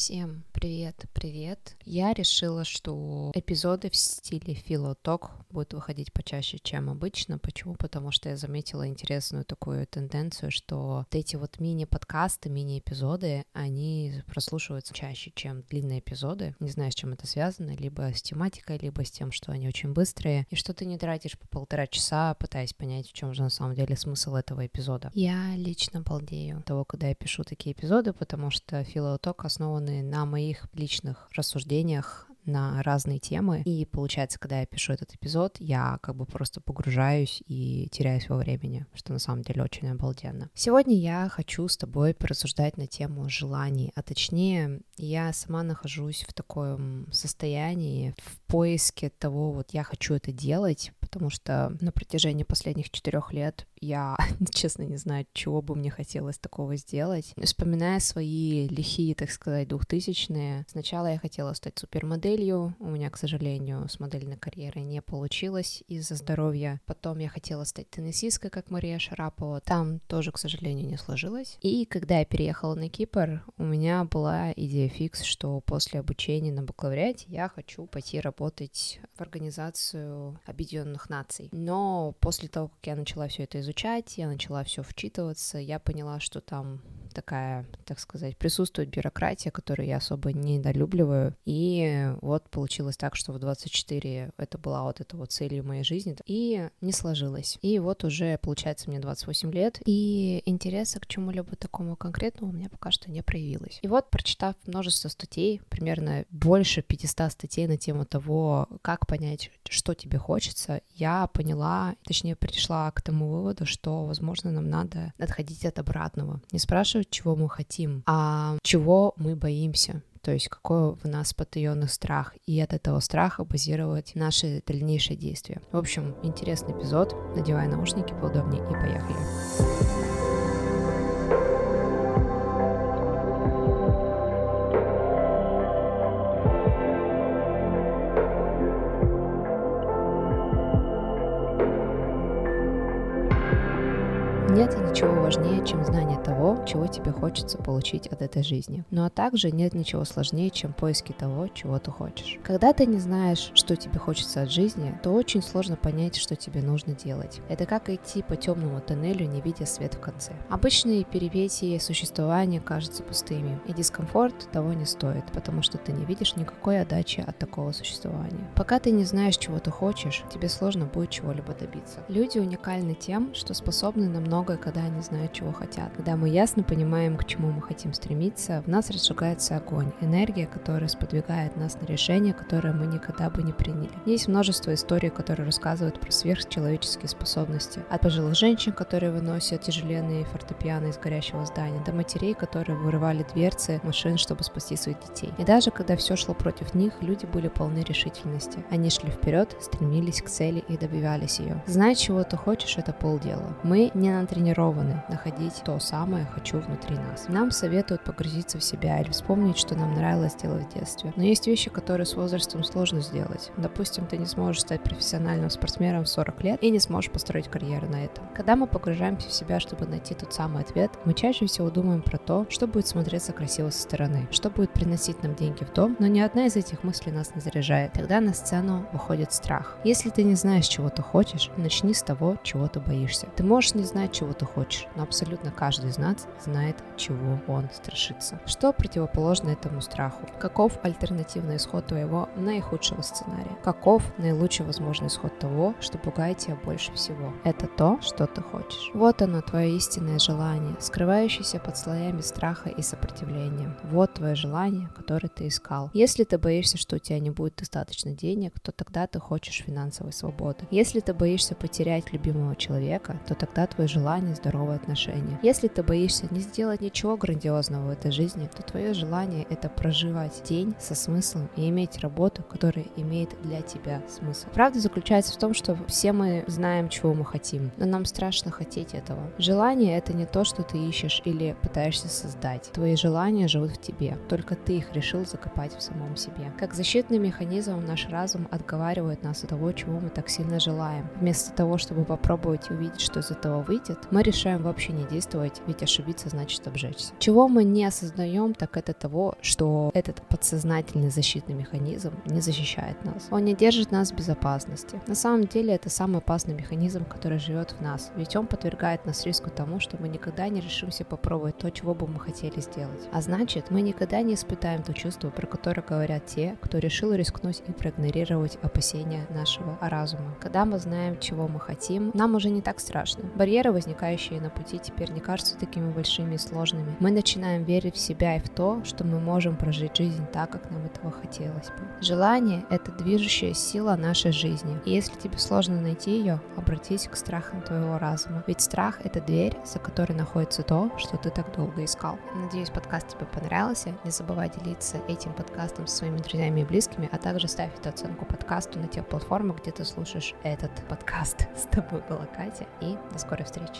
Всем привет, привет. Я решила, что эпизоды в стиле филоток будут выходить почаще, чем обычно. Почему? Потому что я заметила интересную такую тенденцию, что вот эти вот мини-подкасты, мини-эпизоды, они прослушиваются чаще, чем длинные эпизоды. Не знаю, с чем это связано, либо с тематикой, либо с тем, что они очень быстрые, и что ты не тратишь по полтора часа, пытаясь понять, в чем же на самом деле смысл этого эпизода. Я лично балдею того, когда я пишу такие эпизоды, потому что филоток основаны на моих личных рассуждениях на разные темы. И получается, когда я пишу этот эпизод, я как бы просто погружаюсь и теряюсь во времени, что на самом деле очень обалденно. Сегодня я хочу с тобой порассуждать на тему желаний, а точнее, я сама нахожусь в таком состоянии, в поиске того, вот я хочу это делать, потому что на протяжении последних четырех лет я, честно, не знаю, чего бы мне хотелось такого сделать. Вспоминая свои лихие, так сказать, двухтысячные, сначала я хотела стать супермоделью, у меня, к сожалению, с модельной карьерой не получилось из-за здоровья. Потом я хотела стать теннисисткой, как Мария Шарапова, там тоже, к сожалению, не сложилось. И когда я переехала на Кипр, у меня была идея фикс, что после обучения на бакалавриате я хочу пойти работать в организацию Объединенных Наций. Но после того, как я начала все это изучать, я начала все вчитываться, я поняла, что там такая, так сказать, присутствует бюрократия, которую я особо не недолюбливаю. И вот получилось так, что в 24 это была вот эта вот целью моей жизни, и не сложилось. И вот уже, получается, мне 28 лет, и интереса к чему-либо такому конкретному у меня пока что не проявилось. И вот, прочитав множество статей, примерно больше 500 статей на тему того, как понять, что тебе хочется, я поняла, точнее, пришла к тому выводу, что, возможно, нам надо отходить от обратного. Не спрашивать, чего мы хотим, а чего мы боимся. То есть какой в нас потаенный страх, и от этого страха базировать наши дальнейшие действия. В общем, интересный эпизод. Надевай наушники поудобнее и поехали. Нет ничего важнее, чем знание того, чего тебе хочется получить от этой жизни. Ну а также нет ничего сложнее, чем поиски того, чего ты хочешь. Когда ты не знаешь, что тебе хочется от жизни, то очень сложно понять, что тебе нужно делать. Это как идти по темному тоннелю, не видя свет в конце. Обычные перипетии существования кажутся пустыми, и дискомфорт того не стоит, потому что ты не видишь никакой отдачи от такого существования. Пока ты не знаешь, чего ты хочешь, тебе сложно будет чего-либо добиться. Люди уникальны тем, что способны на много многое, когда они знают, чего хотят. Когда мы ясно понимаем, к чему мы хотим стремиться, в нас разжигается огонь, энергия, которая сподвигает нас на решение, которое мы никогда бы не приняли. Есть множество историй, которые рассказывают про сверхчеловеческие способности. От пожилых женщин, которые выносят тяжеленные фортепиано из горящего здания, до матерей, которые вырывали дверцы машин, чтобы спасти своих детей. И даже когда все шло против них, люди были полны решительности. Они шли вперед, стремились к цели и добивались ее. Знать, чего ты хочешь, это полдела. Мы не над натренированы находить то самое «хочу» внутри нас. Нам советуют погрузиться в себя или вспомнить, что нам нравилось делать в детстве. Но есть вещи, которые с возрастом сложно сделать. Допустим, ты не сможешь стать профессиональным спортсменом в 40 лет и не сможешь построить карьеру на этом. Когда мы погружаемся в себя, чтобы найти тот самый ответ, мы чаще всего думаем про то, что будет смотреться красиво со стороны, что будет приносить нам деньги в дом, но ни одна из этих мыслей нас не заряжает. Тогда на сцену выходит страх. Если ты не знаешь, чего ты хочешь, начни с того, чего ты боишься. Ты можешь не знать, чего ты хочешь, но абсолютно каждый из нас знает, чего он страшится. Что противоположно этому страху? Каков альтернативный исход твоего наихудшего сценария? Каков наилучший возможный исход того, что пугает тебя больше всего? Это то, что ты хочешь. Вот оно, твое истинное желание, скрывающееся под слоями страха и сопротивления. Вот твое желание, которое ты искал. Если ты боишься, что у тебя не будет достаточно денег, то тогда ты хочешь финансовой свободы. Если ты боишься потерять любимого человека, то тогда твое желание желание здоровые отношения. Если ты боишься не сделать ничего грандиозного в этой жизни, то твое желание это проживать день со смыслом и иметь работу, которая имеет для тебя смысл. Правда заключается в том, что все мы знаем, чего мы хотим, но нам страшно хотеть этого. Желание это не то, что ты ищешь или пытаешься создать. Твои желания живут в тебе, только ты их решил закопать в самом себе. Как защитный механизм наш разум отговаривает нас от того, чего мы так сильно желаем. Вместо того, чтобы попробовать увидеть, что из этого выйдет, мы решаем вообще не действовать, ведь ошибиться значит обжечься. Чего мы не осознаем, так это того, что этот подсознательный защитный механизм не защищает нас. Он не держит нас в безопасности. На самом деле это самый опасный механизм, который живет в нас, ведь он подвергает нас риску тому, что мы никогда не решимся попробовать то, чего бы мы хотели сделать. А значит, мы никогда не испытаем то чувство, про которое говорят те, кто решил рискнуть и проигнорировать опасения нашего разума. Когда мы знаем, чего мы хотим, нам уже не так страшно. Барьеры, возникающие на пути, теперь не кажутся такими большими и сложными. Мы начинаем верить в себя и в то, что мы можем прожить жизнь так, как нам этого хотелось бы. Желание — это движущая сила нашей жизни. И если тебе сложно найти ее, обратись к страхам твоего разума. Ведь страх — это дверь, за которой находится то, что ты так долго искал. Надеюсь, подкаст тебе понравился. Не забывай делиться этим подкастом со своими друзьями и близкими, а также ставь эту оценку подкасту на тех платформах, где ты слушаешь этот подкаст. С тобой была Катя, и до скорой встречи.